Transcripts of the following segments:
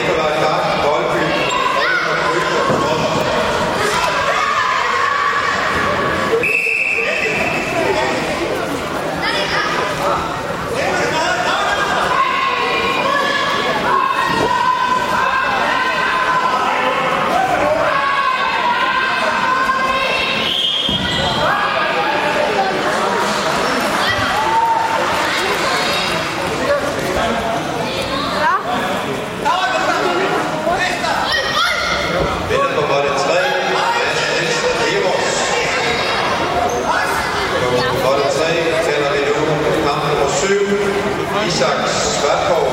think about 7, Isak Svartgaard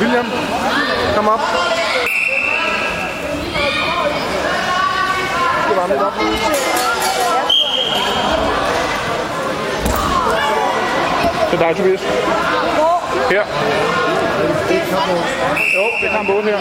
William, kom op. Det var lidt op. Det er dig, Tobias. Her. Jo, det kan kamp 8 her.